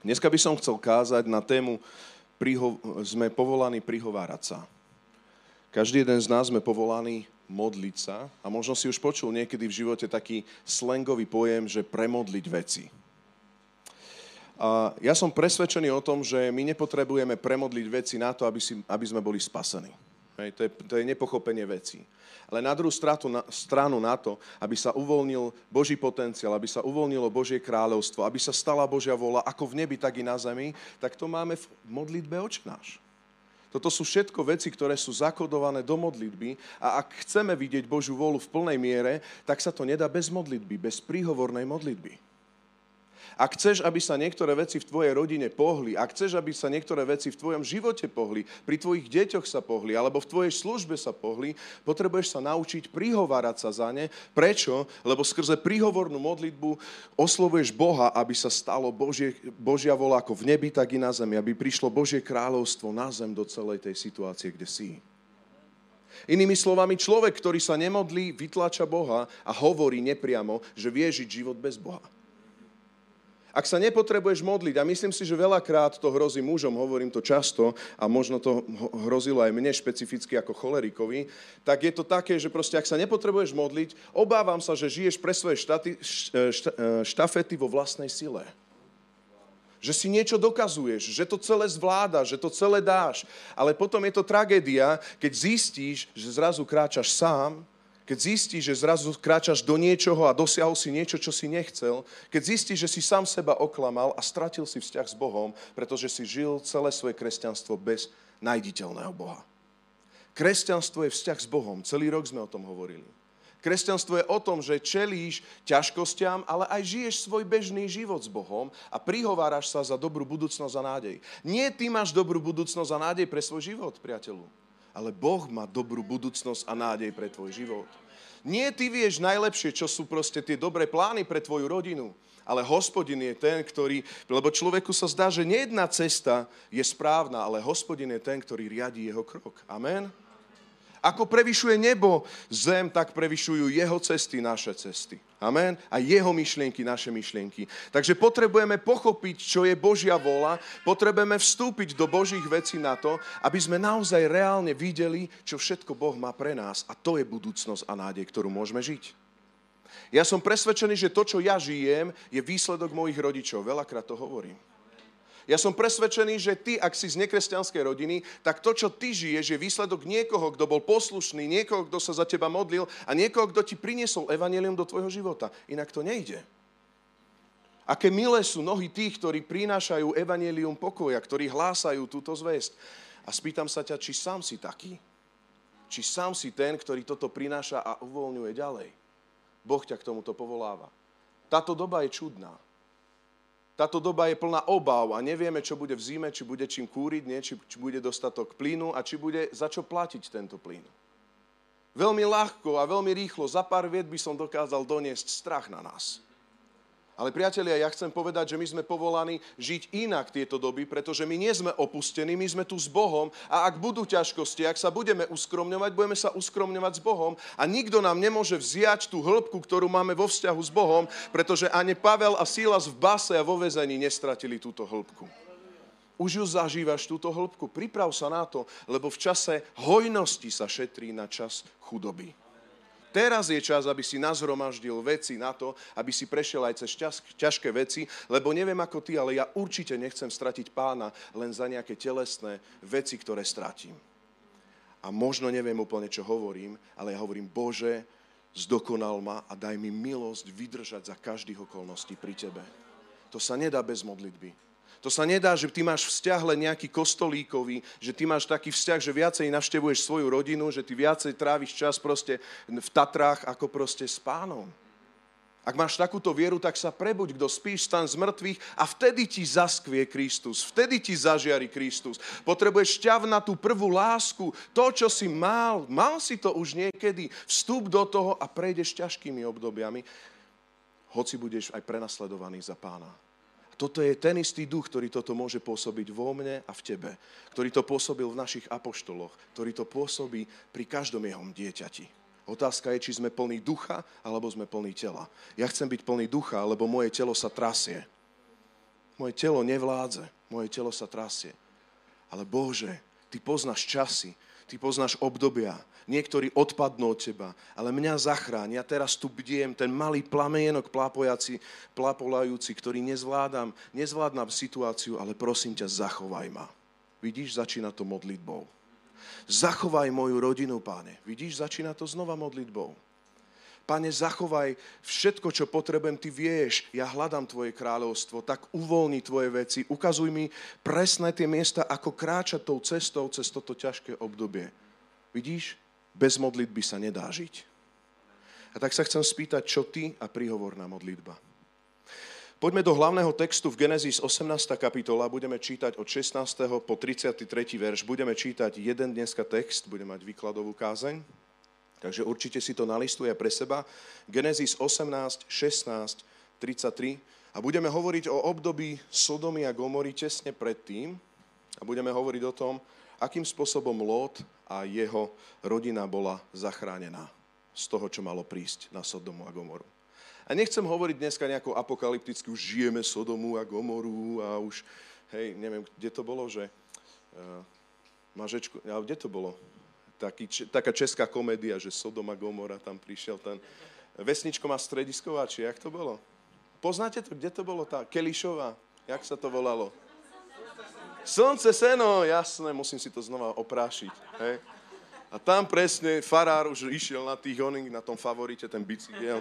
Dneska by som chcel kázať na tému priho- sme povolaní prihovárať sa. Každý jeden z nás sme povolaní modliť sa a možno si už počul niekedy v živote taký slangový pojem, že premodliť veci. A ja som presvedčený o tom, že my nepotrebujeme premodliť veci na to, aby, si, aby sme boli spasení. Hej, to, je, to je nepochopenie vecí. Ale na druhú stratu, na, stranu na to, aby sa uvoľnil Boží potenciál, aby sa uvoľnilo Božie kráľovstvo, aby sa stala Božia vola ako v nebi, tak i na zemi, tak to máme v modlitbe očnáš. Toto sú všetko veci, ktoré sú zakodované do modlitby a ak chceme vidieť Božiu volu v plnej miere, tak sa to nedá bez modlitby, bez príhovornej modlitby. Ak chceš, aby sa niektoré veci v tvojej rodine pohli, ak chceš, aby sa niektoré veci v tvojom živote pohli, pri tvojich deťoch sa pohli, alebo v tvojej službe sa pohli, potrebuješ sa naučiť prihovárať sa za ne. Prečo? Lebo skrze príhovornú modlitbu oslovuješ Boha, aby sa stalo Božie, Božia vola ako v nebi, tak i na zemi, aby prišlo Božie kráľovstvo na zem do celej tej situácie, kde si. Inými slovami, človek, ktorý sa nemodlí, vytláča Boha a hovorí nepriamo, že vie žiť život bez Boha. Ak sa nepotrebuješ modliť, a myslím si, že veľakrát to hrozí mužom, hovorím to často, a možno to hrozilo aj mne špecificky ako cholerikovi, tak je to také, že proste ak sa nepotrebuješ modliť, obávam sa, že žiješ pre svoje štaty, šta, e, štafety vo vlastnej sile. Že si niečo dokazuješ, že to celé zvláda, že to celé dáš. Ale potom je to tragédia, keď zistíš, že zrazu kráčaš sám keď zistíš, že zrazu kráčaš do niečoho a dosiahol si niečo, čo si nechcel, keď zistíš, že si sám seba oklamal a stratil si vzťah s Bohom, pretože si žil celé svoje kresťanstvo bez najditeľného Boha. Kresťanstvo je vzťah s Bohom. Celý rok sme o tom hovorili. Kresťanstvo je o tom, že čelíš ťažkostiam, ale aj žiješ svoj bežný život s Bohom a prihováraš sa za dobrú budúcnosť a nádej. Nie ty máš dobrú budúcnosť a nádej pre svoj život, priateľu ale Boh má dobrú budúcnosť a nádej pre tvoj život. Nie ty vieš najlepšie, čo sú proste tie dobré plány pre tvoju rodinu, ale hospodin je ten, ktorý, lebo človeku sa zdá, že nejedná cesta je správna, ale hospodin je ten, ktorý riadí jeho krok. Amen? Ako prevyšuje nebo zem, tak prevyšujú jeho cesty naše cesty. Amen. A jeho myšlienky, naše myšlienky. Takže potrebujeme pochopiť, čo je Božia vola, potrebujeme vstúpiť do Božích vecí na to, aby sme naozaj reálne videli, čo všetko Boh má pre nás. A to je budúcnosť a nádej, ktorú môžeme žiť. Ja som presvedčený, že to, čo ja žijem, je výsledok mojich rodičov. Veľakrát to hovorím. Ja som presvedčený, že ty, ak si z nekresťanskej rodiny, tak to, čo ty žiješ, je výsledok niekoho, kto bol poslušný, niekoho, kto sa za teba modlil a niekoho, kto ti priniesol evanelium do tvojho života. Inak to nejde. Aké milé sú nohy tých, ktorí prinášajú evanelium pokoja, ktorí hlásajú túto zväzť. A spýtam sa ťa, či sám si taký? Či sám si ten, ktorý toto prináša a uvoľňuje ďalej? Boh ťa k tomuto povoláva. Táto doba je čudná. Táto doba je plná obav a nevieme, čo bude v zime, či bude čím kúriť, nie, či, či bude dostatok plynu a či bude za čo platiť tento plyn. Veľmi ľahko a veľmi rýchlo, za pár viet by som dokázal doniesť strach na nás. Ale priatelia, ja chcem povedať, že my sme povolaní žiť inak tieto doby, pretože my nie sme opustení, my sme tu s Bohom a ak budú ťažkosti, ak sa budeme uskromňovať, budeme sa uskromňovať s Bohom a nikto nám nemôže vziať tú hĺbku, ktorú máme vo vzťahu s Bohom, pretože ani Pavel a Sílas v base a vo vezení nestratili túto hĺbku. Už ju zažívaš, túto hĺbku. Priprav sa na to, lebo v čase hojnosti sa šetrí na čas chudoby. Teraz je čas, aby si nazhromaždil veci na to, aby si prešiel aj cez ťažké veci, lebo neviem ako ty, ale ja určite nechcem stratiť pána len za nejaké telesné veci, ktoré stratím. A možno neviem úplne, čo hovorím, ale ja hovorím, Bože, zdokonal ma a daj mi milosť vydržať za každých okolností pri Tebe. To sa nedá bez modlitby. To sa nedá, že ty máš vzťah len nejaký kostolíkový, že ty máš taký vzťah, že viacej navštevuješ svoju rodinu, že ty viacej tráviš čas proste v Tatrách ako proste s pánom. Ak máš takúto vieru, tak sa prebuď, kto spíš, stan z mŕtvych a vtedy ti zaskvie Kristus, vtedy ti zažiari Kristus. Potrebuješ ťav na tú prvú lásku, to, čo si mal, mal si to už niekedy, vstup do toho a prejdeš ťažkými obdobiami, hoci budeš aj prenasledovaný za pána. Toto je ten istý duch, ktorý toto môže pôsobiť vo mne a v tebe. Ktorý to pôsobil v našich apoštoloch. Ktorý to pôsobí pri každom jeho dieťati. Otázka je, či sme plní ducha, alebo sme plní tela. Ja chcem byť plný ducha, lebo moje telo sa trasie. moje telo nevládze, moje telo sa trasie. Ale Bože, Ty poznáš časy, Ty poznáš obdobia, niektorí odpadnú od Teba, ale mňa zachráň, ja teraz tu bdiem, ten malý plamienok plápojaci, plápolajúci, ktorý nezvládam, nezvládam situáciu, ale prosím ťa, zachovaj ma. Vidíš, začína to modlitbou. Zachovaj moju rodinu, páne. Vidíš, začína to znova modlitbou. Pane, zachovaj všetko, čo potrebujem, ty vieš, ja hľadám tvoje kráľovstvo, tak uvoľni tvoje veci, ukazuj mi presné tie miesta, ako kráčať tou cestou cez toto ťažké obdobie. Vidíš, bez modlitby sa nedá žiť. A tak sa chcem spýtať, čo ty a príhovorná modlitba. Poďme do hlavného textu v Genesis 18. kapitola, budeme čítať od 16. po 33. verš. Budeme čítať jeden dneska text, budeme mať výkladovú kázeň. Takže určite si to nalistuje pre seba. Genesis 18, 16, 33. A budeme hovoriť o období Sodomy a Gomory tesne predtým. A budeme hovoriť o tom, akým spôsobom Lot a jeho rodina bola zachránená z toho, čo malo prísť na Sodomu a Gomoru. A nechcem hovoriť dneska nejakú apokalyptickú, žijeme Sodomu a Gomoru a už, hej, neviem, kde to bolo, že uh, mažečku, ale kde to bolo? taký, taká česká komédia, že Sodoma Gomora tam prišiel ten vesničko má stredisková, či jak to bolo? Poznáte to, kde to bolo? Tá Kelišová, jak sa to volalo? Slnce, seno, jasné, musím si to znova oprášiť. Hej. A tam presne farár už išiel na tých oning, na tom favorite, ten bicykel,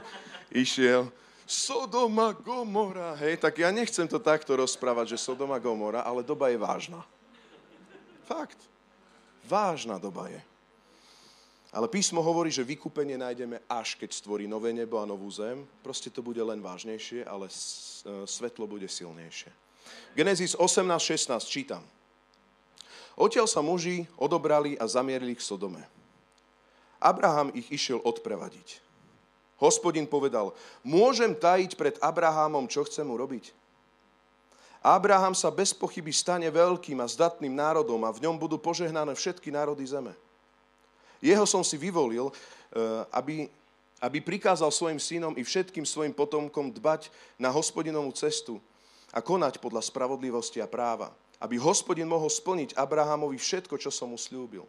išiel. Sodoma Gomora, hej, tak ja nechcem to takto rozprávať, že Sodoma Gomora, ale doba je vážna. Fakt. Vážna doba je. Ale písmo hovorí, že vykúpenie nájdeme až keď stvorí nové nebo a novú zem. Proste to bude len vážnejšie, ale e, svetlo bude silnejšie. Genesis 18.16 čítam. Odtiaľ sa muži odobrali a zamierili k Sodome. Abraham ich išiel odprevadiť. Hospodin povedal, môžem tajiť pred Abrahamom, čo chcem urobiť? Abraham sa bez pochyby stane veľkým a zdatným národom a v ňom budú požehnané všetky národy zeme. Jeho som si vyvolil, eh, aby, aby prikázal svojim synom i všetkým svojim potomkom dbať na hospodinovú cestu a konať podľa spravodlivosti a práva. Aby hospodin mohol splniť Abrahamovi všetko, čo som mu slúbil.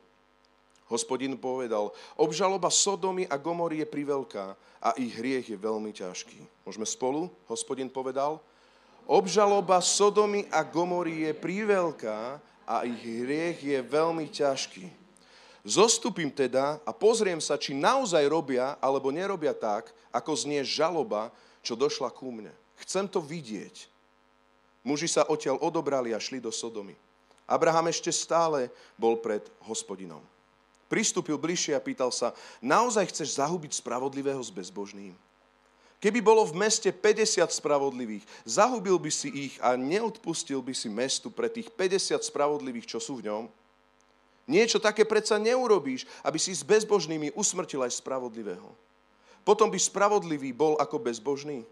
Hospodin povedal, obžaloba Sodomy a Gomory je priveľká a ich hriech je veľmi ťažký. Môžeme spolu? Hospodin povedal, obžaloba Sodomy a Gomory je priveľká a ich hriech je veľmi ťažký. Zostupím teda a pozriem sa, či naozaj robia alebo nerobia tak, ako znie žaloba, čo došla ku mne. Chcem to vidieť. Muži sa odtiaľ odobrali a šli do Sodomy. Abraham ešte stále bol pred hospodinom. Pristúpil bližšie a pýtal sa, naozaj chceš zahubiť spravodlivého s bezbožným? Keby bolo v meste 50 spravodlivých, zahubil by si ich a neodpustil by si mestu pre tých 50 spravodlivých, čo sú v ňom? Niečo také predsa neurobíš, aby si s bezbožnými usmrtil aj spravodlivého. Potom by spravodlivý bol ako bezbožný.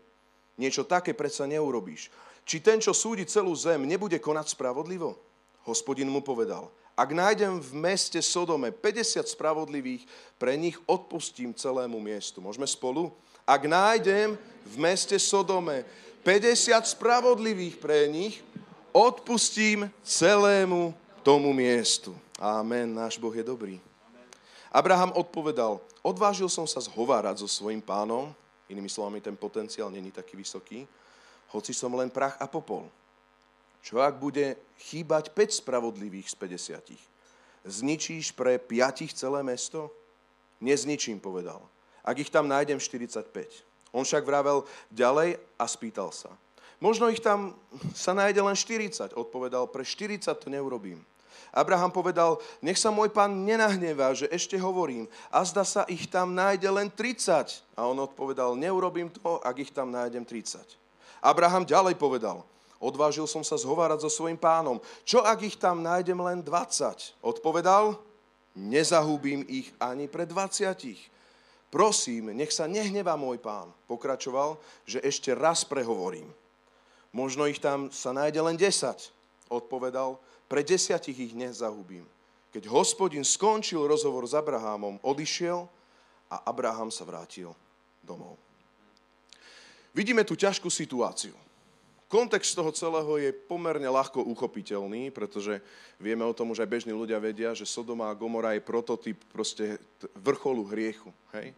Niečo také predsa neurobíš. Či ten, čo súdi celú zem, nebude konať spravodlivo? Hospodin mu povedal, ak nájdem v meste Sodome 50 spravodlivých, pre nich odpustím celému miestu. Môžeme spolu? Ak nájdem v meste Sodome 50 spravodlivých pre nich, odpustím celému tomu miestu. Amen, náš Boh je dobrý. Abraham odpovedal, odvážil som sa zhovárať so svojim pánom, inými slovami ten potenciál není taký vysoký, hoci som len prach a popol. Čo ak bude chýbať 5 spravodlivých z 50? Zničíš pre 5 celé mesto? Nezničím, povedal. Ak ich tam nájdem 45. On však vravel ďalej a spýtal sa. Možno ich tam sa nájde len 40. Odpovedal, pre 40 to neurobím. Abraham povedal, nech sa môj pán nenahnevá, že ešte hovorím, a zda sa ich tam nájde len 30. A on odpovedal, neurobím to, ak ich tam nájdem 30. Abraham ďalej povedal, odvážil som sa zhovárať so svojim pánom, čo ak ich tam nájdem len 20? Odpovedal, nezahubím ich ani pre 20. Prosím, nech sa nehnevá môj pán. Pokračoval, že ešte raz prehovorím. Možno ich tam sa nájde len 10. Odpovedal, pre desiatich ich nezahubím. Keď hospodin skončil rozhovor s Abrahamom, odišiel a Abraham sa vrátil domov. Vidíme tu ťažkú situáciu. Kontext toho celého je pomerne ľahko uchopiteľný, pretože vieme o tom, že aj bežní ľudia vedia, že Sodoma a Gomora je prototyp proste vrcholu hriechu. Hej?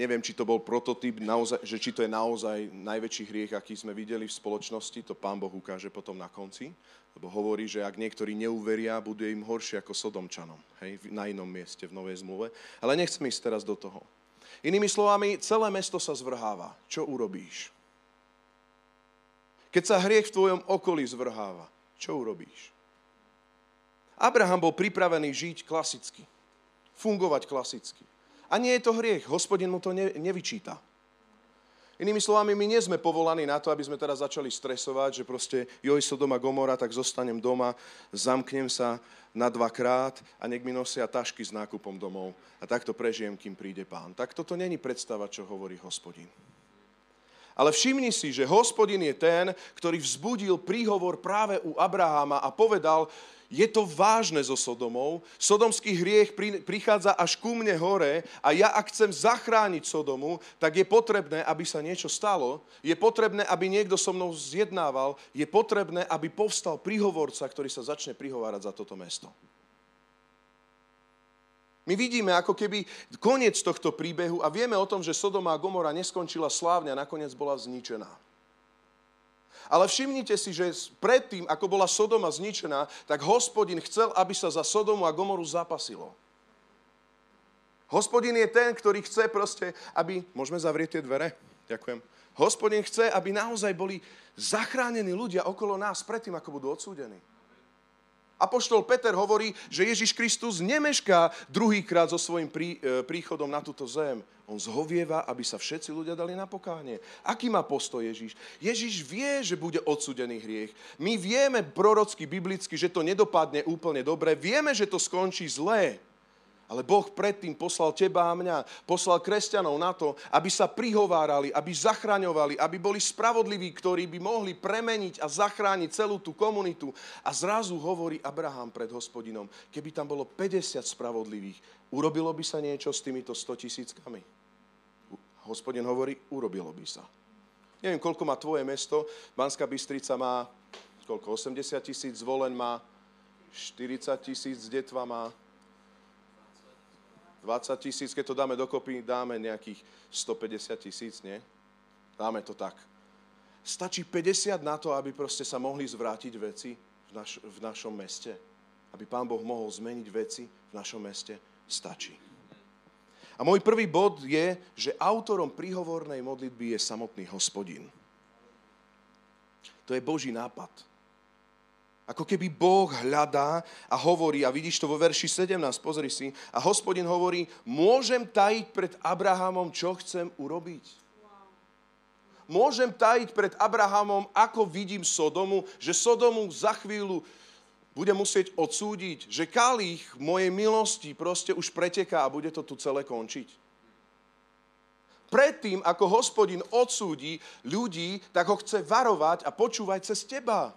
Neviem, či to bol prototyp, naozaj, že či to je naozaj najväčší hriech, aký sme videli v spoločnosti, to pán Boh ukáže potom na konci, lebo hovorí, že ak niektorí neuveria, bude im horšie ako Sodomčanom, hej, na inom mieste v Novej zmluve. Ale nechcem ísť teraz do toho. Inými slovami, celé mesto sa zvrháva. Čo urobíš? Keď sa hriech v tvojom okolí zvrháva, čo urobíš? Abraham bol pripravený žiť klasicky, fungovať klasicky. A nie je to hriech, hospodin mu to ne, nevyčíta. Inými slovami, my nie sme povolaní na to, aby sme teraz začali stresovať, že proste joj doma Gomora, tak zostanem doma, zamknem sa na dvakrát a nech mi nosia tašky s nákupom domov a takto prežijem, kým príde pán. Tak toto není predstava, čo hovorí hospodin. Ale všimni si, že hospodin je ten, ktorý vzbudil príhovor práve u Abraháma a povedal, je to vážne so Sodomou. Sodomský hriech prichádza až ku mne hore a ja ak chcem zachrániť Sodomu, tak je potrebné, aby sa niečo stalo. Je potrebné, aby niekto so mnou zjednával. Je potrebné, aby povstal príhovorca, ktorý sa začne prihovárať za toto mesto. My vidíme ako keby koniec tohto príbehu a vieme o tom, že Sodoma a Gomora neskončila slávne a nakoniec bola zničená. Ale všimnite si, že predtým, ako bola Sodoma zničená, tak hospodin chcel, aby sa za Sodomu a Gomoru zapasilo. Hospodin je ten, ktorý chce proste, aby... Môžeme zavrieť tie dvere? Ďakujem. Hospodin chce, aby naozaj boli zachránení ľudia okolo nás predtým, ako budú odsúdení. Apoštol Peter hovorí, že Ježiš Kristus nemešká druhýkrát so svojím prí, e, príchodom na túto zem. On zhovieva, aby sa všetci ľudia dali na pokánie. Aký má postoj Ježiš? Ježiš vie, že bude odsudený hriech. My vieme prorocky, biblicky, že to nedopadne úplne dobre. Vieme, že to skončí zlé. Ale Boh predtým poslal teba a mňa, poslal kresťanov na to, aby sa prihovárali, aby zachraňovali, aby boli spravodliví, ktorí by mohli premeniť a zachrániť celú tú komunitu. A zrazu hovorí Abraham pred hospodinom, keby tam bolo 50 spravodlivých, urobilo by sa niečo s týmito 100 tisíckami? Hospodin hovorí, urobilo by sa. Neviem, koľko má tvoje mesto. Banská Bystrica má koľko? 80 tisíc, zvolen má 40 tisíc, detva má 20 tisíc, keď to dáme dokopy, dáme nejakých 150 tisíc, nie? Dáme to tak. Stačí 50 na to, aby proste sa mohli zvrátiť veci v, naš, v našom meste. Aby Pán Boh mohol zmeniť veci v našom meste. Stačí. A môj prvý bod je, že autorom príhovornej modlitby je samotný hospodin. To je Boží nápad. Ako keby Boh hľadá a hovorí, a vidíš to vo verši 17, pozri si, a hospodin hovorí, môžem tajiť pred Abrahamom, čo chcem urobiť. Môžem tajiť pred Abrahamom, ako vidím Sodomu, že Sodomu za chvíľu bude musieť odsúdiť, že kalich mojej milosti proste už preteká a bude to tu celé končiť. Predtým, ako hospodin odsúdi ľudí, tak ho chce varovať a počúvať cez teba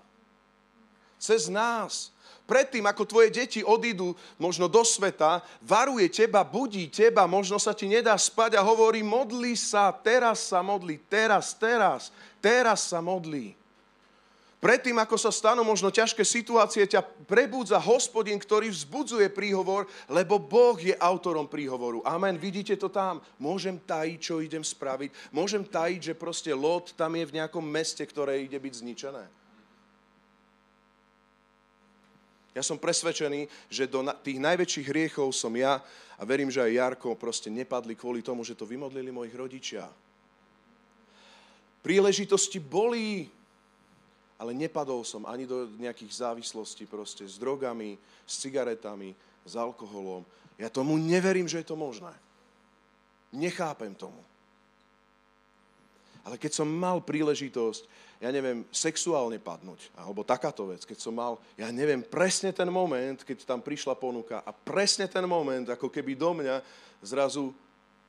cez nás. Predtým, ako tvoje deti odídu možno do sveta, varuje teba, budí teba, možno sa ti nedá spať a hovorí, modli sa, teraz sa modli, teraz, teraz, teraz sa modli. Predtým, ako sa stanú možno ťažké situácie, ťa prebudza hospodin, ktorý vzbudzuje príhovor, lebo Boh je autorom príhovoru. Amen. Vidíte to tam? Môžem tajiť, čo idem spraviť. Môžem tajiť, že proste Lot tam je v nejakom meste, ktoré ide byť zničené. Ja som presvedčený, že do tých najväčších hriechov som ja a verím, že aj Jarko proste nepadli kvôli tomu, že to vymodlili mojich rodičia. Príležitosti boli, ale nepadol som ani do nejakých závislostí proste s drogami, s cigaretami, s alkoholom. Ja tomu neverím, že je to možné. Nechápem tomu. Ale keď som mal príležitosť ja neviem, sexuálne padnúť, alebo takáto vec, keď som mal, ja neviem, presne ten moment, keď tam prišla ponuka a presne ten moment, ako keby do mňa zrazu,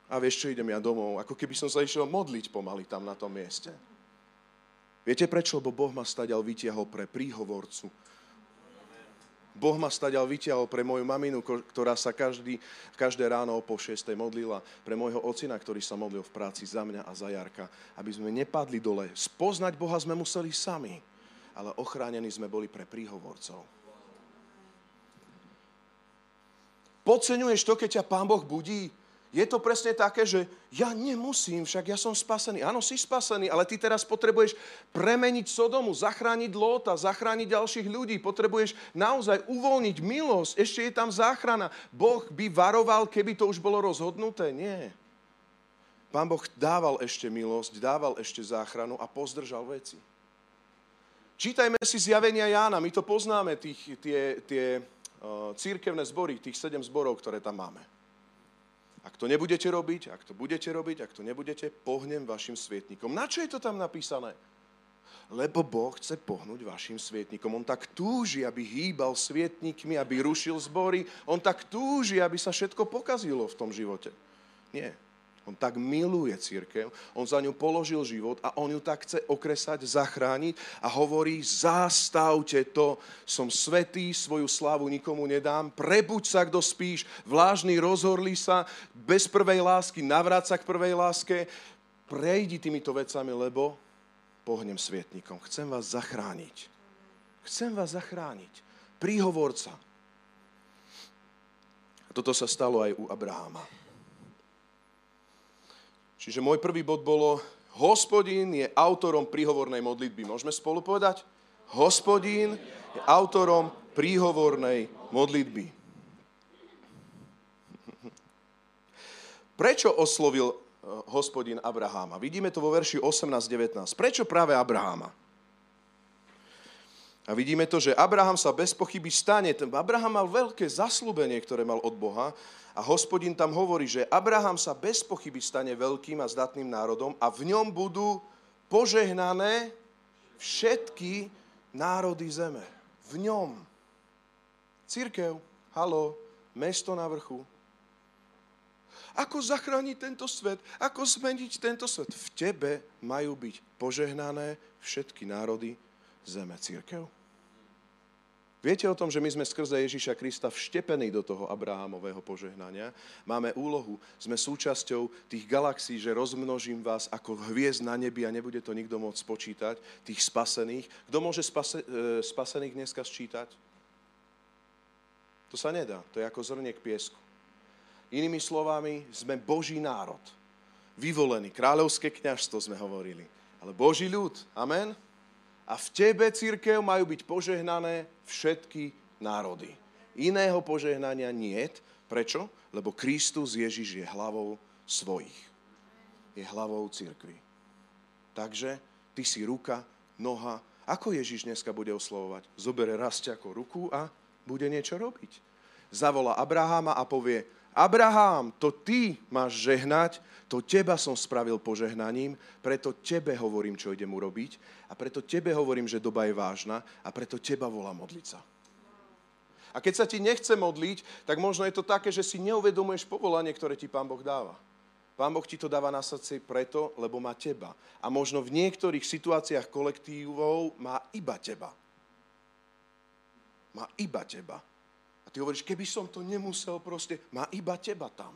a vieš čo, idem ja domov, ako keby som sa išiel modliť pomaly tam na tom mieste. Viete prečo? Lebo Boh ma stadial vytiahol pre príhovorcu. Boh ma staďal vyťahol pre moju maminu, ktorá sa každý, každé ráno po 6. modlila, pre môjho ocina, ktorý sa modlil v práci za mňa a za Jarka, aby sme nepadli dole. Spoznať Boha sme museli sami, ale ochránení sme boli pre príhovorcov. Podceňuješ to, keď ťa Pán Boh budí? Je to presne také, že ja nemusím, však ja som spasený. Áno, si spasený, ale ty teraz potrebuješ premeniť Sodomu, zachrániť Lóta, zachrániť ďalších ľudí. Potrebuješ naozaj uvoľniť milosť. Ešte je tam záchrana. Boh by varoval, keby to už bolo rozhodnuté? Nie. Pán Boh dával ešte milosť, dával ešte záchranu a pozdržal veci. Čítajme si zjavenia Jána, my to poznáme, tých, tie, tie uh, církevné zbory, tých sedem zborov, ktoré tam máme. To nebudete robiť, ak to budete robiť, ak to nebudete, pohnem vašim svietnikom. Na čo je to tam napísané? Lebo Boh chce pohnúť vašim svietnikom. On tak túži, aby hýbal svietnikmi, aby rušil zbory. On tak túži, aby sa všetko pokazilo v tom živote. Nie. On tak miluje církev, on za ňu položil život a on ju tak chce okresať, zachrániť a hovorí, zastavte to, som svetý, svoju slavu nikomu nedám, prebuď sa, kto spíš, vlážny, rozhorli sa, bez prvej lásky, navráť sa k prvej láske, prejdi týmito vecami, lebo pohnem svietnikom. Chcem vás zachrániť. Chcem vás zachrániť. Príhovorca. A toto sa stalo aj u Abrahama. Čiže môj prvý bod bolo, hospodín je autorom príhovornej modlitby. Môžeme spolu povedať? Hospodín je autorom príhovornej modlitby. Prečo oslovil eh, hospodín Abraháma? Vidíme to vo verši 18-19. Prečo práve Abraháma? A vidíme to, že Abraham sa bez pochyby stane. Abraham mal veľké zaslúbenie, ktoré mal od Boha a hospodin tam hovorí, že Abraham sa bez pochyby stane veľkým a zdatným národom a v ňom budú požehnané všetky národy zeme. V ňom. Církev, halo, mesto na vrchu. Ako zachrániť tento svet? Ako zmeniť tento svet? V tebe majú byť požehnané všetky národy zeme. Církev. Viete o tom, že my sme skrze Ježíša Krista vštepení do toho Abrahamového požehnania? Máme úlohu, sme súčasťou tých galaxií, že rozmnožím vás ako hviezd na nebi a nebude to nikto môcť spočítať, tých spasených. Kto môže spase, e, spasených dneska sčítať? To sa nedá, to je ako k piesku. Inými slovami, sme Boží národ. Vyvolený, kráľovské kňažstvo sme hovorili. Ale Boží ľud, amen? A v tebe, církev, majú byť požehnané všetky národy. Iného požehnania niet. Prečo? Lebo Kristus Ježiš je hlavou svojich. Je hlavou církvy. Takže ty si ruka, noha. Ako Ježiš dneska bude oslovovať? Zobere ako ruku a bude niečo robiť. Zavolá Abraháma a povie, Abraham, to ty máš žehnať, to teba som spravil požehnaním, preto tebe hovorím, čo idem urobiť a preto tebe hovorím, že doba je vážna a preto teba volá modliť sa. A keď sa ti nechce modliť, tak možno je to také, že si neuvedomuješ povolanie, ktoré ti Pán Boh dáva. Pán Boh ti to dáva na srdci preto, lebo má teba. A možno v niektorých situáciách kolektívov má iba teba. Má iba teba. Ty hovoríš, keby som to nemusel proste, má iba teba tam.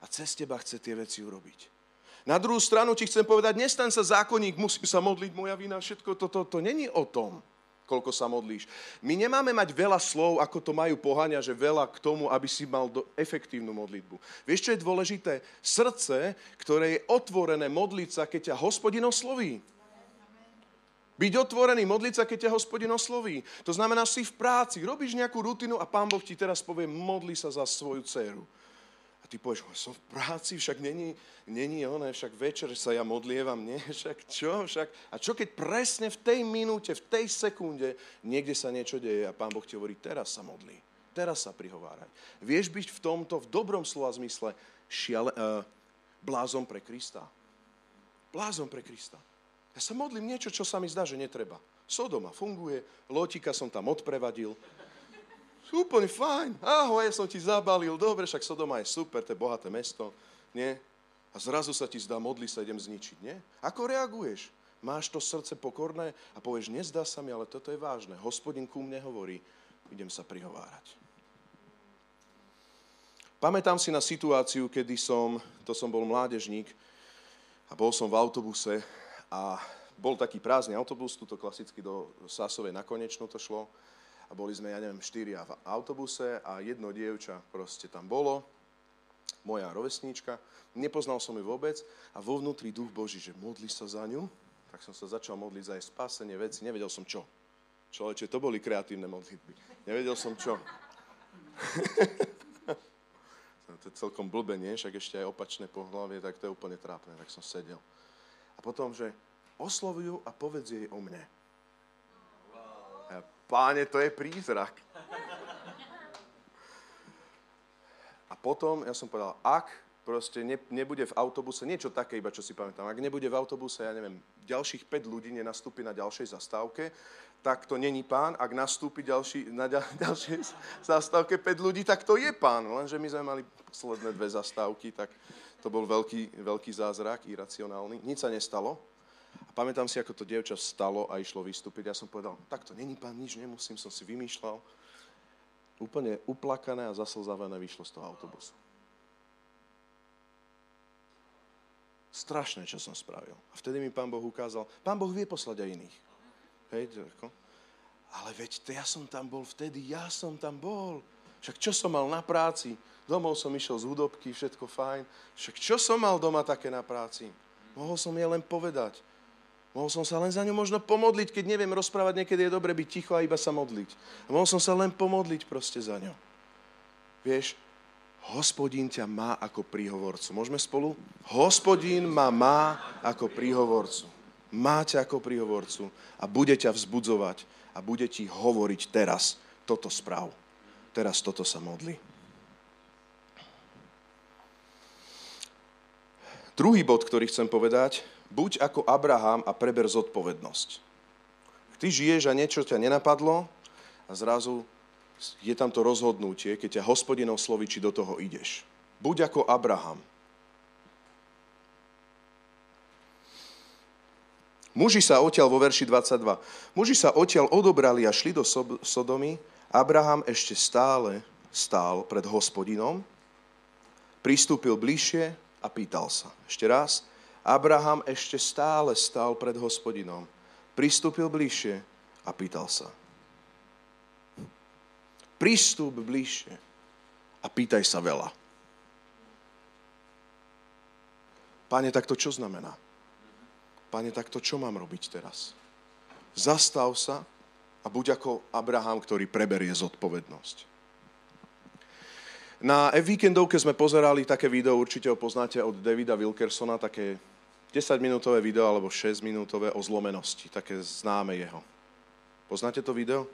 A cez teba chce tie veci urobiť. Na druhú stranu ti chcem povedať, nestaň sa zákonník, musím sa modliť, moja vina, všetko toto, to, to není o tom, koľko sa modlíš. My nemáme mať veľa slov, ako to majú pohania, že veľa k tomu, aby si mal do, efektívnu modlitbu. Vieš, čo je dôležité? Srdce, ktoré je otvorené modliť sa, keď ťa hospodin osloví. Byť otvorený, modliť sa, keď ťa hospodin osloví. To znamená, si v práci, robíš nejakú rutinu a pán Boh ti teraz povie, modli sa za svoju dceru. A ty povieš, som v práci, však není, není ono, však večer sa ja modlievam, nie, však čo, však. A čo keď presne v tej minúte, v tej sekunde niekde sa niečo deje a pán Boh ti hovorí, teraz sa modlí, teraz sa prihováraj. Vieš byť v tomto, v dobrom slova zmysle, šiale, uh, blázom pre Krista. Blázom pre Krista. Ja sa modlím niečo, čo sa mi zdá, že netreba. Sodoma funguje, lotika som tam odprevadil. Úplne fajn. Ahoj, som ti zabalil. Dobre, však Sodoma je super, to je bohaté mesto. Nie? A zrazu sa ti zdá, modli sa, idem zničiť. Nie? Ako reaguješ? Máš to srdce pokorné a povieš, nezdá sa mi, ale toto je vážne. Hospodin ku mne hovorí, idem sa prihovárať. Pamätám si na situáciu, kedy som, to som bol mládežník a bol som v autobuse a bol taký prázdny autobus, tuto klasicky do Sásovej na konečnú to šlo a boli sme, ja neviem, štyria v autobuse a jedno dievča proste tam bolo, moja rovesníčka, nepoznal som ju vôbec a vo vnútri duch Boží, že modli sa za ňu, tak som sa začal modliť za jej spásenie veci, nevedel som čo. Človeče, to boli kreatívne modlitby. Nevedel som čo. to je celkom blbe, nie? Však ešte aj opačné pohľavie, tak to je úplne trápne. Tak som sedel. A potom, že oslovujú a povedz jej o mne. A páne, to je prízrak. A potom ja som povedal, ak proste ne, nebude v autobuse, niečo také iba, čo si pamätám, ak nebude v autobuse, ja neviem, ďalších 5 ľudí nenastúpi na ďalšej zastávke, tak to není pán. Ak nastúpi ďalší, na ďal, ďalšej zastávke 5 ľudí, tak to je pán. Lenže my sme mali posledné dve zastávky, tak to bol veľký, veľký zázrak, iracionálny. Nič sa nestalo. A pamätám si, ako to dievča vstalo a išlo vystúpiť. Ja som povedal, tak to není pán, nič nemusím, som si vymýšľal. Úplne uplakané a zaslzavené vyšlo z toho autobusu. Strašné, čo som spravil. A vtedy mi pán Boh ukázal, pán Boh vie poslať aj iných. Hej, ako? Ale veď ja som tam bol vtedy, ja som tam bol. Však čo som mal na práci? Domov som išiel z hudobky, všetko fajn. Však čo som mal doma také na práci? Mohol som jej len povedať. Mohol som sa len za ňu možno pomodliť, keď neviem rozprávať, niekedy je dobre byť ticho a iba sa modliť. Mohol som sa len pomodliť proste za ňu. Vieš, Hospodín ťa má ako príhovorcu. Môžeme spolu? Hospodín ma má ako príhovorcu. Má ťa ako príhovorcu a bude ťa vzbudzovať a bude ti hovoriť teraz toto správ. Teraz toto sa modli. Druhý bod, ktorý chcem povedať, buď ako Abraham a preber zodpovednosť. Ty žiješ a niečo ťa nenapadlo a zrazu je tam to rozhodnutie, keď ťa hospodin osloví, či do toho ideš. Buď ako Abraham. Muži sa odtiaľ vo verši 22. Muži sa odtiaľ odobrali a šli do Sodomy. Abraham ešte stále stál pred hospodinom, pristúpil bližšie a pýtal sa. Ešte raz. Abraham ešte stále stál pred hospodinom, pristúpil bližšie a pýtal sa. Pristúp bližšie a pýtaj sa veľa. Pane, tak to čo znamená? Pane, tak to čo mám robiť teraz? Zastav sa a buď ako Abraham, ktorý preberie zodpovednosť. Na F-Weekendovke sme pozerali také video, určite ho poznáte od Davida Wilkersona, také 10-minútové video alebo 6-minútové o zlomenosti, také známe jeho. Poznáte to video?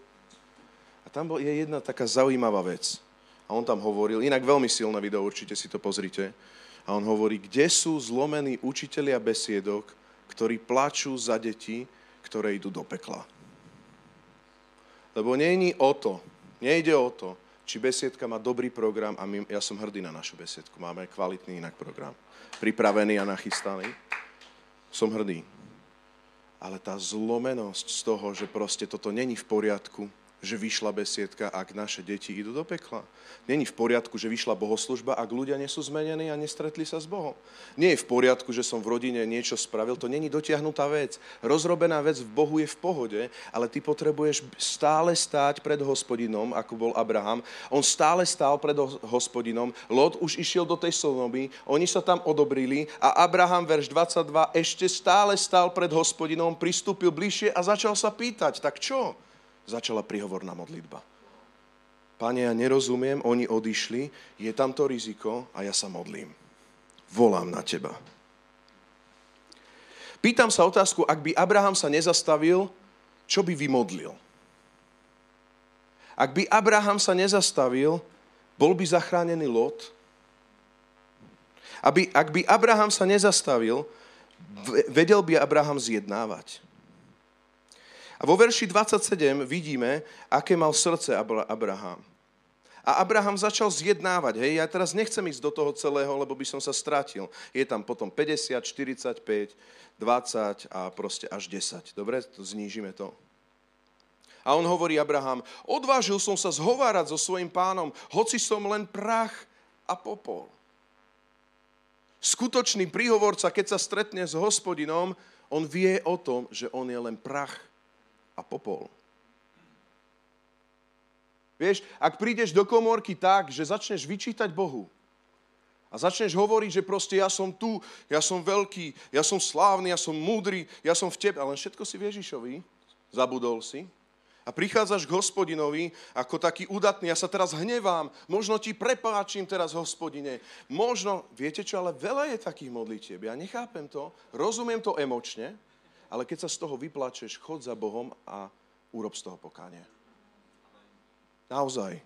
A tam je jedna taká zaujímavá vec. A on tam hovoril, inak veľmi silné video, určite si to pozrite. A on hovorí, kde sú zlomení učitelia besiedok, ktorí plačú za deti, ktoré idú do pekla. Lebo není o to, nejde o to, či besiedka má dobrý program a my, ja som hrdý na našu besiedku, máme kvalitný inak program, pripravený a nachystaný. Som hrdý. Ale tá zlomenosť z toho, že proste toto není v poriadku, že vyšla besiedka, ak naše deti idú do pekla. Není v poriadku, že vyšla bohoslužba, ak ľudia nie sú zmenení a nestretli sa s Bohom. Nie je v poriadku, že som v rodine niečo spravil, to není dotiahnutá vec. Rozrobená vec v Bohu je v pohode, ale ty potrebuješ stále stáť pred hospodinom, ako bol Abraham. On stále stál pred hospodinom, Lot už išiel do tej Sodomy, oni sa tam odobrili a Abraham, verš 22, ešte stále stál pred hospodinom, pristúpil bližšie a začal sa pýtať, tak čo? Začala prihovorná modlitba. Pane, ja nerozumiem, oni odišli, je tam to riziko a ja sa modlím. Volám na teba. Pýtam sa otázku, ak by Abraham sa nezastavil, čo by vymodlil? Ak by Abraham sa nezastavil, bol by zachránený Lot? Aby, ak by Abraham sa nezastavil, vedel by Abraham zjednávať. A vo verši 27 vidíme, aké mal srdce Abraham. A Abraham začal zjednávať. Hej, ja teraz nechcem ísť do toho celého, lebo by som sa stratil. Je tam potom 50, 45, 20 a proste až 10. Dobre, to znížime to. A on hovorí Abraham, odvážil som sa zhovárať so svojim pánom, hoci som len prach a popol. Skutočný príhovorca, keď sa stretne s hospodinom, on vie o tom, že on je len prach a popol. Vieš, ak prídeš do komórky tak, že začneš vyčítať Bohu a začneš hovoriť, že proste ja som tu, ja som veľký, ja som slávny, ja som múdry, ja som v tebe, ale všetko si Ježišovi, zabudol si. A prichádzaš k hospodinovi ako taký udatný, ja sa teraz hnevám, možno ti prepáčim teraz hospodine, možno, viete čo, ale veľa je takých modlitieb, ja nechápem to, rozumiem to emočne, ale keď sa z toho vyplačeš, chod za Bohom a urob z toho pokánie. Naozaj.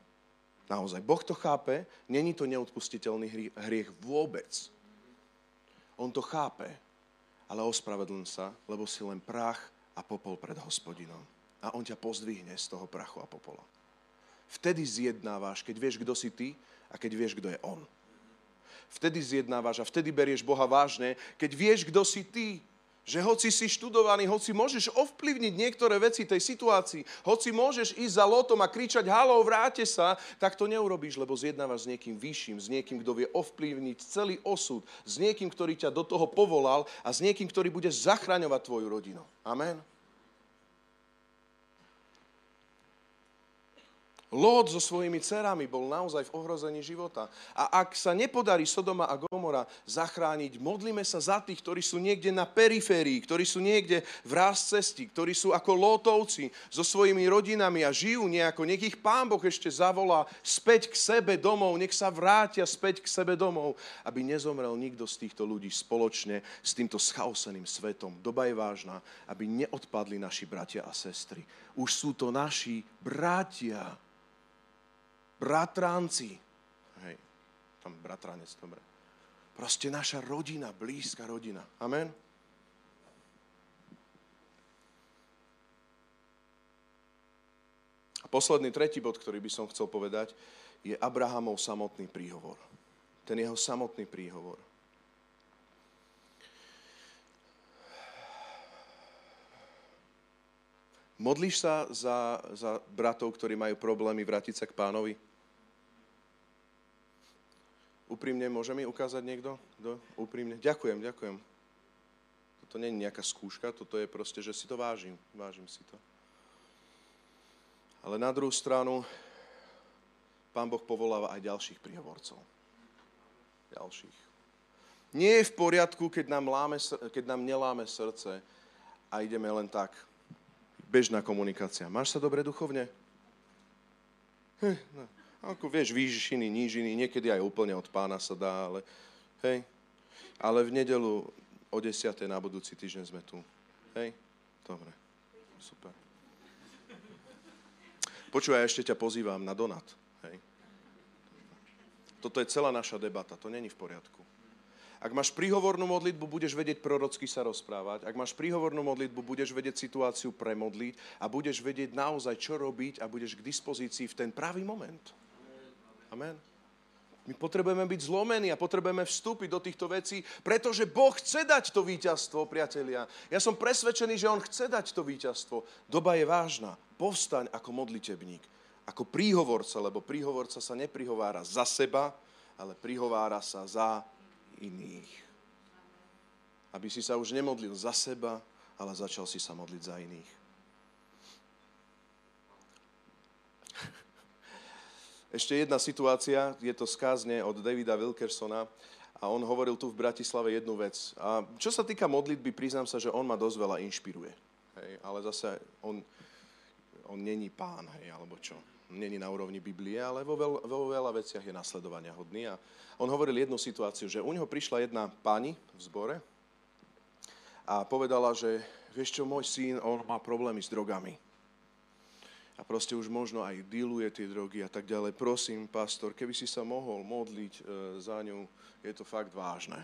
Naozaj. Boh to chápe, není to neodpustiteľný hriech vôbec. On to chápe, ale ospravedlň sa, lebo si len prach a popol pred hospodinom. A on ťa pozdvihne z toho prachu a popola. Vtedy zjednávaš, keď vieš, kto si ty a keď vieš, kto je on. Vtedy zjednávaš a vtedy berieš Boha vážne, keď vieš, kto si ty že hoci si študovaný, hoci môžeš ovplyvniť niektoré veci tej situácii, hoci môžeš ísť za lotom a kričať halo, vráte sa, tak to neurobíš, lebo zjednávaš s niekým vyšším, s niekým, kto vie ovplyvniť celý osud, s niekým, ktorý ťa do toho povolal a s niekým, ktorý bude zachraňovať tvoju rodinu. Amen. Lód so svojimi cerami bol naozaj v ohrození života. A ak sa nepodarí Sodoma a Gomora zachrániť, modlíme sa za tých, ktorí sú niekde na periférii, ktorí sú niekde v ráz cesti, ktorí sú ako Lótovci so svojimi rodinami a žijú nejako. Nech ich Pán Boh ešte zavolá späť k sebe domov, nech sa vrátia späť k sebe domov, aby nezomrel nikto z týchto ľudí spoločne s týmto schaoseným svetom. Doba je vážna, aby neodpadli naši bratia a sestry. Už sú to naši bratia bratranci. Hej, tam bratranec, dobre. Proste naša rodina, blízka rodina. Amen. A posledný, tretí bod, ktorý by som chcel povedať, je Abrahamov samotný príhovor. Ten jeho samotný príhovor. Modlíš sa za, za bratov, ktorí majú problémy vrátiť sa k pánovi? Úprimne, môže mi ukázať niekto? Kto? Úprimne. Ďakujem, ďakujem. Toto nie je nejaká skúška, toto je proste, že si to vážim. Vážim si to. Ale na druhú stranu, Pán Boh povoláva aj ďalších príhovorcov. Ďalších. Nie je v poriadku, keď nám, láme, keď nám neláme srdce a ideme len tak. Bežná komunikácia. Máš sa dobre duchovne? Hm, no. Ako vieš, výšiny, nížiny, niekedy aj úplne od pána sa dá, ale hej. Ale v nedelu o 10. na budúci týždeň sme tu. Hej? Dobre. Super. Počúvaj, ešte ťa pozývam na donat. Hej? Toto je celá naša debata, to není v poriadku. Ak máš príhovornú modlitbu, budeš vedieť prorocky sa rozprávať. Ak máš príhovornú modlitbu, budeš vedieť situáciu premodliť a budeš vedieť naozaj, čo robiť a budeš k dispozícii v ten pravý moment. Amen. My potrebujeme byť zlomení a potrebujeme vstúpiť do týchto vecí, pretože Boh chce dať to víťazstvo, priatelia. Ja som presvedčený, že On chce dať to víťazstvo. Doba je vážna. Povstaň ako modlitebník, ako príhovorca, lebo príhovorca sa neprihovára za seba, ale prihovára sa za iných. Aby si sa už nemodlil za seba, ale začal si sa modliť za iných. Ešte jedna situácia, je to skázne od Davida Wilkersona a on hovoril tu v Bratislave jednu vec. A čo sa týka modlitby, priznám sa, že on ma dosť veľa inšpiruje. Hej, ale zase on, on není pán, hej, alebo čo. Není na úrovni Biblie, ale vo, veľ, vo veľa veciach je nasledovania hodný. A on hovoril jednu situáciu, že u neho prišla jedna pani v zbore a povedala, že vieš čo, môj syn, on má problémy s drogami a proste už možno aj dealuje tie drogy a tak ďalej. Prosím, pastor, keby si sa mohol modliť e, za ňu, je to fakt vážne.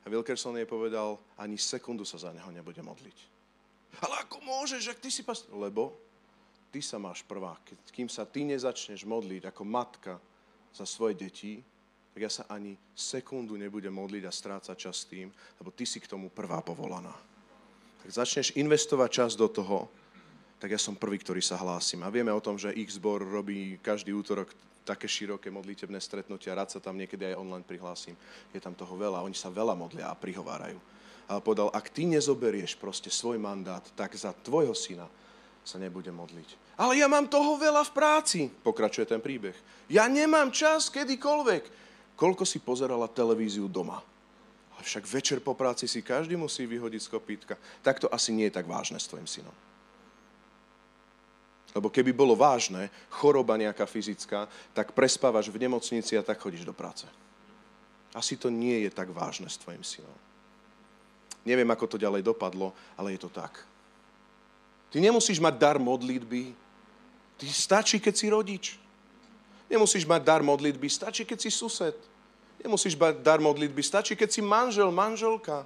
A Wilkerson jej povedal, ani sekundu sa za neho nebude modliť. Ale ako môžeš, ak ty si pastor? Lebo ty sa máš prvá. Kým sa ty nezačneš modliť ako matka za svoje deti, tak ja sa ani sekundu nebudem modliť a strácať čas tým, lebo ty si k tomu prvá povolaná. Tak začneš investovať čas do toho, tak ja som prvý, ktorý sa hlásim. A vieme o tom, že ich zbor robí každý útorok také široké modlitebné stretnutia, rád sa tam niekedy aj online prihlásim. Je tam toho veľa, oni sa veľa modlia a prihovárajú. A povedal, ak ty nezoberieš proste svoj mandát, tak za tvojho syna sa nebude modliť. Ale ja mám toho veľa v práci, pokračuje ten príbeh. Ja nemám čas kedykoľvek. Koľko si pozerala televíziu doma? Ale však večer po práci si každý musí vyhodiť z kopítka. Tak to asi nie je tak vážne s tvojim synom. Lebo keby bolo vážne, choroba nejaká fyzická, tak prespávaš v nemocnici a tak chodíš do práce. Asi to nie je tak vážne s tvojim synom. Neviem, ako to ďalej dopadlo, ale je to tak. Ty nemusíš mať dar modlitby. Ty stačí, keď si rodič. Nemusíš mať dar modlitby, stačí, keď si sused. Nemusíš mať dar modlitby, stačí, keď si manžel, manželka.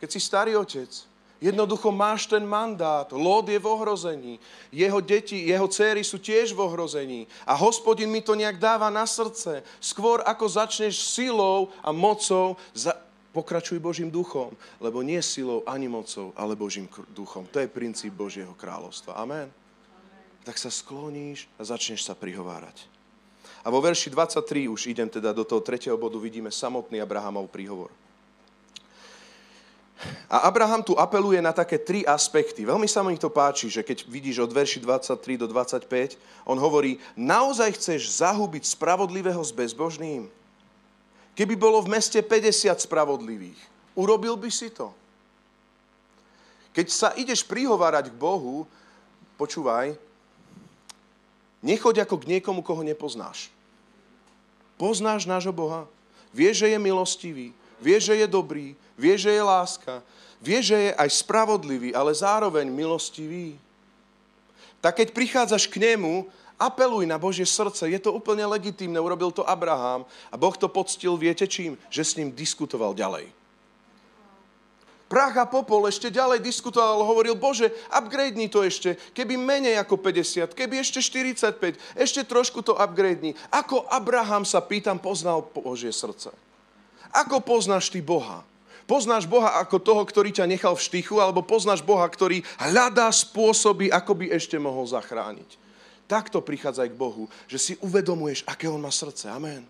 Keď si starý otec. Jednoducho máš ten mandát. Lód je v ohrození. Jeho deti, jeho céry sú tiež v ohrození. A hospodin mi to nejak dáva na srdce. Skôr ako začneš silou a mocou, za... pokračuj Božím duchom. Lebo nie silou ani mocou, ale Božím duchom. To je princíp Božieho kráľovstva. Amen. Tak sa skloníš a začneš sa prihovárať. A vo verši 23 už idem teda do toho tretieho bodu, vidíme samotný Abrahamov príhovor. A Abraham tu apeluje na také tri aspekty. Veľmi sa mi to páči, že keď vidíš od verši 23 do 25, on hovorí, naozaj chceš zahubiť spravodlivého s bezbožným? Keby bolo v meste 50 spravodlivých, urobil by si to? Keď sa ideš prihovárať k Bohu, počúvaj, nechoď ako k niekomu, koho nepoznáš. Poznáš nášho Boha, vieš, že je milostivý, vieš, že je dobrý, vieš, že je láska, vieš, že je aj spravodlivý, ale zároveň milostivý. Tak keď prichádzaš k nemu, apeluj na Božie srdce. Je to úplne legitímne, urobil to Abraham a Boh to poctil, viete čím? Že s ním diskutoval ďalej. Prach a popol ešte ďalej diskutoval, hovoril, Bože, upgrade to ešte, keby menej ako 50, keby ešte 45, ešte trošku to upgrade Ako Abraham sa pýtam, poznal Božie srdce. Ako poznáš ty Boha? Poznáš Boha ako toho, ktorý ťa nechal v štychu, alebo poznáš Boha, ktorý hľadá spôsoby, ako by ešte mohol zachrániť. Takto prichádzaj k Bohu, že si uvedomuješ, aké On má srdce. Amen.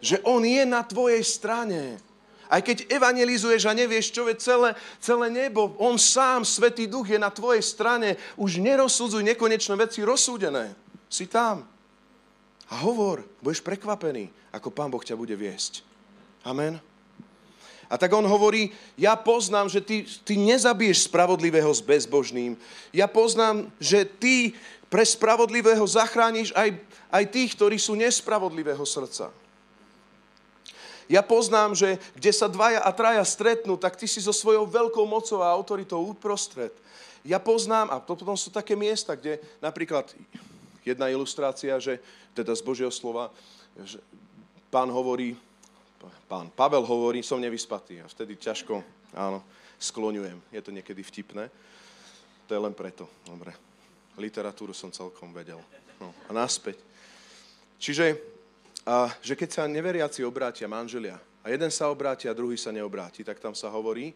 Že On je na tvojej strane. Aj keď evangelizuješ a nevieš, čo je celé, celé nebo, On sám, Svetý Duch, je na tvojej strane. Už nerozsudzuj nekonečné veci rozsúdené. Si tam. A hovor, budeš prekvapený, ako Pán Boh ťa bude viesť. Amen. A tak on hovorí, ja poznám, že ty, ty nezabiješ spravodlivého s bezbožným. Ja poznám, že ty pre spravodlivého zachrániš aj, aj tých, ktorí sú nespravodlivého srdca. Ja poznám, že kde sa dvaja a traja stretnú, tak ty si so svojou veľkou mocou a autoritou uprostred. Ja poznám, a to potom sú také miesta, kde napríklad jedna ilustrácia, že teda z Božieho slova, že pán hovorí, pán Pavel hovorí, som nevyspatý. A vtedy ťažko, áno, skloňujem. Je to niekedy vtipné. To je len preto. Dobre. Literatúru som celkom vedel. No, a naspäť. Čiže, a, že keď sa neveriaci obrátia manželia a jeden sa obráti a druhý sa neobráti, tak tam sa hovorí,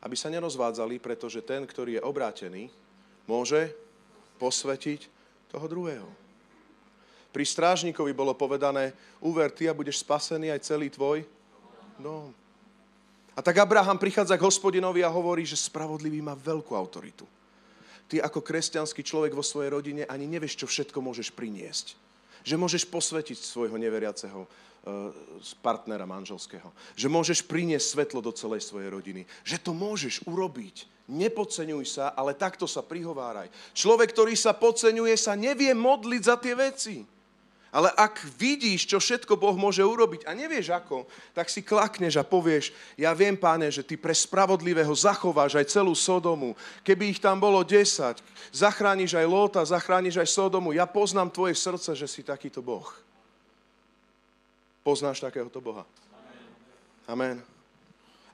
aby sa nerozvádzali, pretože ten, ktorý je obrátený, môže posvetiť toho druhého. Pri strážnikovi bolo povedané, úver ty a budeš spasený aj celý tvoj dom. A tak Abraham prichádza k hospodinovi a hovorí, že spravodlivý má veľkú autoritu. Ty ako kresťanský človek vo svojej rodine ani nevieš, čo všetko môžeš priniesť. Že môžeš posvetiť svojho neveriaceho uh, partnera manželského. Že môžeš priniesť svetlo do celej svojej rodiny. Že to môžeš urobiť. Nepodceňuj sa, ale takto sa prihováraj. Človek, ktorý sa podceňuje, sa nevie modliť za tie veci. Ale ak vidíš, čo všetko Boh môže urobiť a nevieš ako, tak si klakneš a povieš, ja viem, páne, že ty pre spravodlivého zachováš aj celú Sodomu. Keby ich tam bolo 10, zachrániš aj Lóta, zachrániš aj Sodomu. Ja poznám tvoje srdce, že si takýto Boh. Poznáš takéhoto Boha? Amen.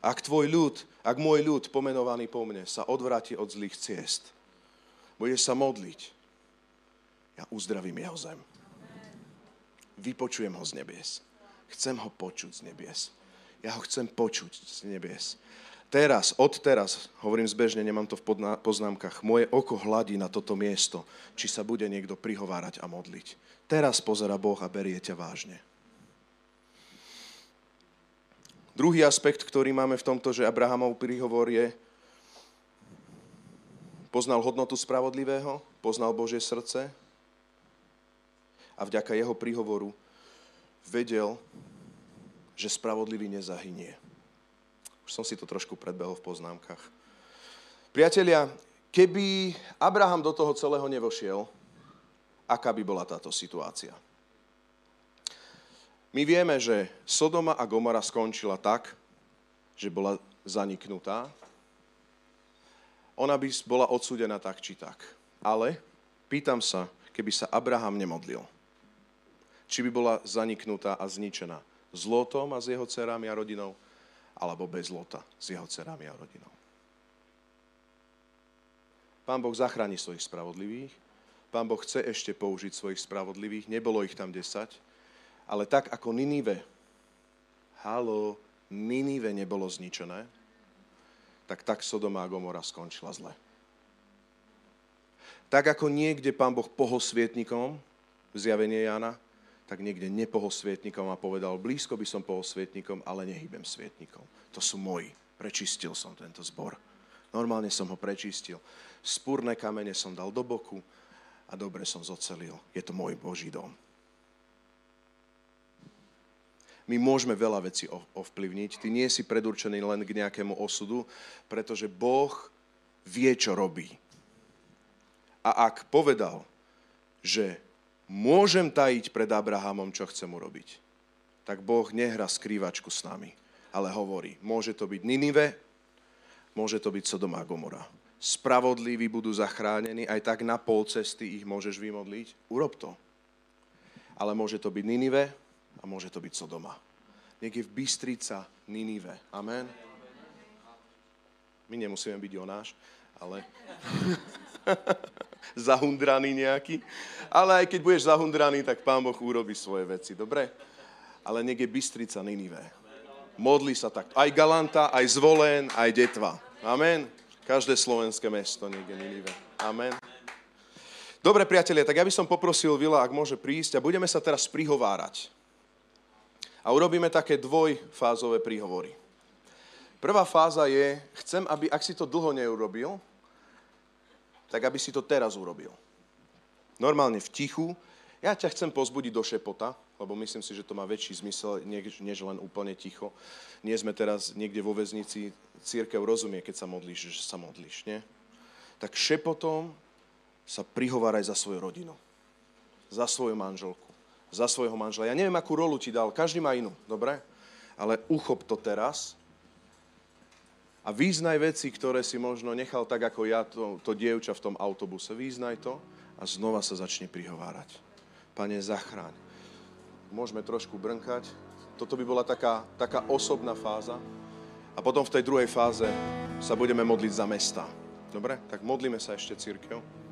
Ak tvoj ľud, ak môj ľud, pomenovaný po mne, sa odvráti od zlých ciest, bude sa modliť, ja uzdravím jeho zem vypočujem ho z nebies. Chcem ho počuť z nebies. Ja ho chcem počuť z nebies. Teraz, od teraz, hovorím zbežne, nemám to v poznámkach, moje oko hladí na toto miesto, či sa bude niekto prihovárať a modliť. Teraz pozera Boh a berie ťa vážne. Druhý aspekt, ktorý máme v tomto, že Abrahamov príhovor je, poznal hodnotu spravodlivého, poznal Božie srdce a vďaka jeho príhovoru vedel, že spravodlivý nezahynie. Už som si to trošku predbehol v poznámkach. Priatelia, keby Abraham do toho celého nevošiel, aká by bola táto situácia? My vieme, že Sodoma a Gomora skončila tak, že bola zaniknutá. Ona by bola odsúdená tak či tak. Ale pýtam sa, keby sa Abraham nemodlil, či by bola zaniknutá a zničená s Lotom a s jeho dcerami a rodinou, alebo bez Lota s jeho dcerami a rodinou. Pán Boh zachráni svojich spravodlivých, Pán Boh chce ešte použiť svojich spravodlivých, nebolo ich tam 10, ale tak ako Ninive, halo, Ninive nebolo zničené, tak tak Sodoma a Gomora skončila zle. Tak ako niekde Pán Boh pohol svietnikom, zjavenie Jana, tak niekde nepohol svietnikom a povedal, blízko by som pohol svietnikom, ale nehybem svietnikom. To sú moji. Prečistil som tento zbor. Normálne som ho prečistil. Spúrne kamene som dal do boku a dobre som zocelil. Je to môj Boží dom. My môžeme veľa vecí ovplyvniť. Ty nie si predurčený len k nejakému osudu, pretože Boh vie, čo robí. A ak povedal, že môžem tajiť pred Abrahamom, čo chcem urobiť, tak Boh nehrá skrývačku s nami, ale hovorí, môže to byť Ninive, môže to byť Sodoma a Gomora. Spravodliví budú zachránení, aj tak na pol cesty ich môžeš vymodliť. Urob to. Ale môže to byť Ninive a môže to byť Sodoma. Nech je v Bystrica Ninive. Amen. My nemusíme byť Jonáš, ale... zahundraný nejaký. Ale aj keď budeš zahundraný, tak Pán Boh urobí svoje veci, dobre? Ale nech je Bystrica Ninive. Modli sa tak. Aj Galanta, aj Zvolen, aj Detva. Amen. Každé slovenské mesto nech je Ninive. Amen. Dobre, priatelia, tak ja by som poprosil Vila, ak môže prísť a budeme sa teraz prihovárať. A urobíme také dvojfázové príhovory. Prvá fáza je, chcem, aby, ak si to dlho neurobil, tak aby si to teraz urobil. Normálne v tichu. Ja ťa chcem pozbudiť do šepota, lebo myslím si, že to má väčší zmysel, než, len úplne ticho. Nie sme teraz niekde vo väznici, církev rozumie, keď sa modlíš, že sa modlíš, nie? Tak šepotom sa prihováraj za svoju rodinu, za svoju manželku, za svojho manžela. Ja neviem, akú rolu ti dal, každý má inú, dobre? Ale uchop to teraz a význaj veci, ktoré si možno nechal tak ako ja, to, to dievča v tom autobuse. Význaj to a znova sa začne prihovárať. Pane, zachráň. Môžeme trošku brnkať. Toto by bola taká, taká osobná fáza. A potom v tej druhej fáze sa budeme modliť za mesta. Dobre? Tak modlíme sa ešte, církev.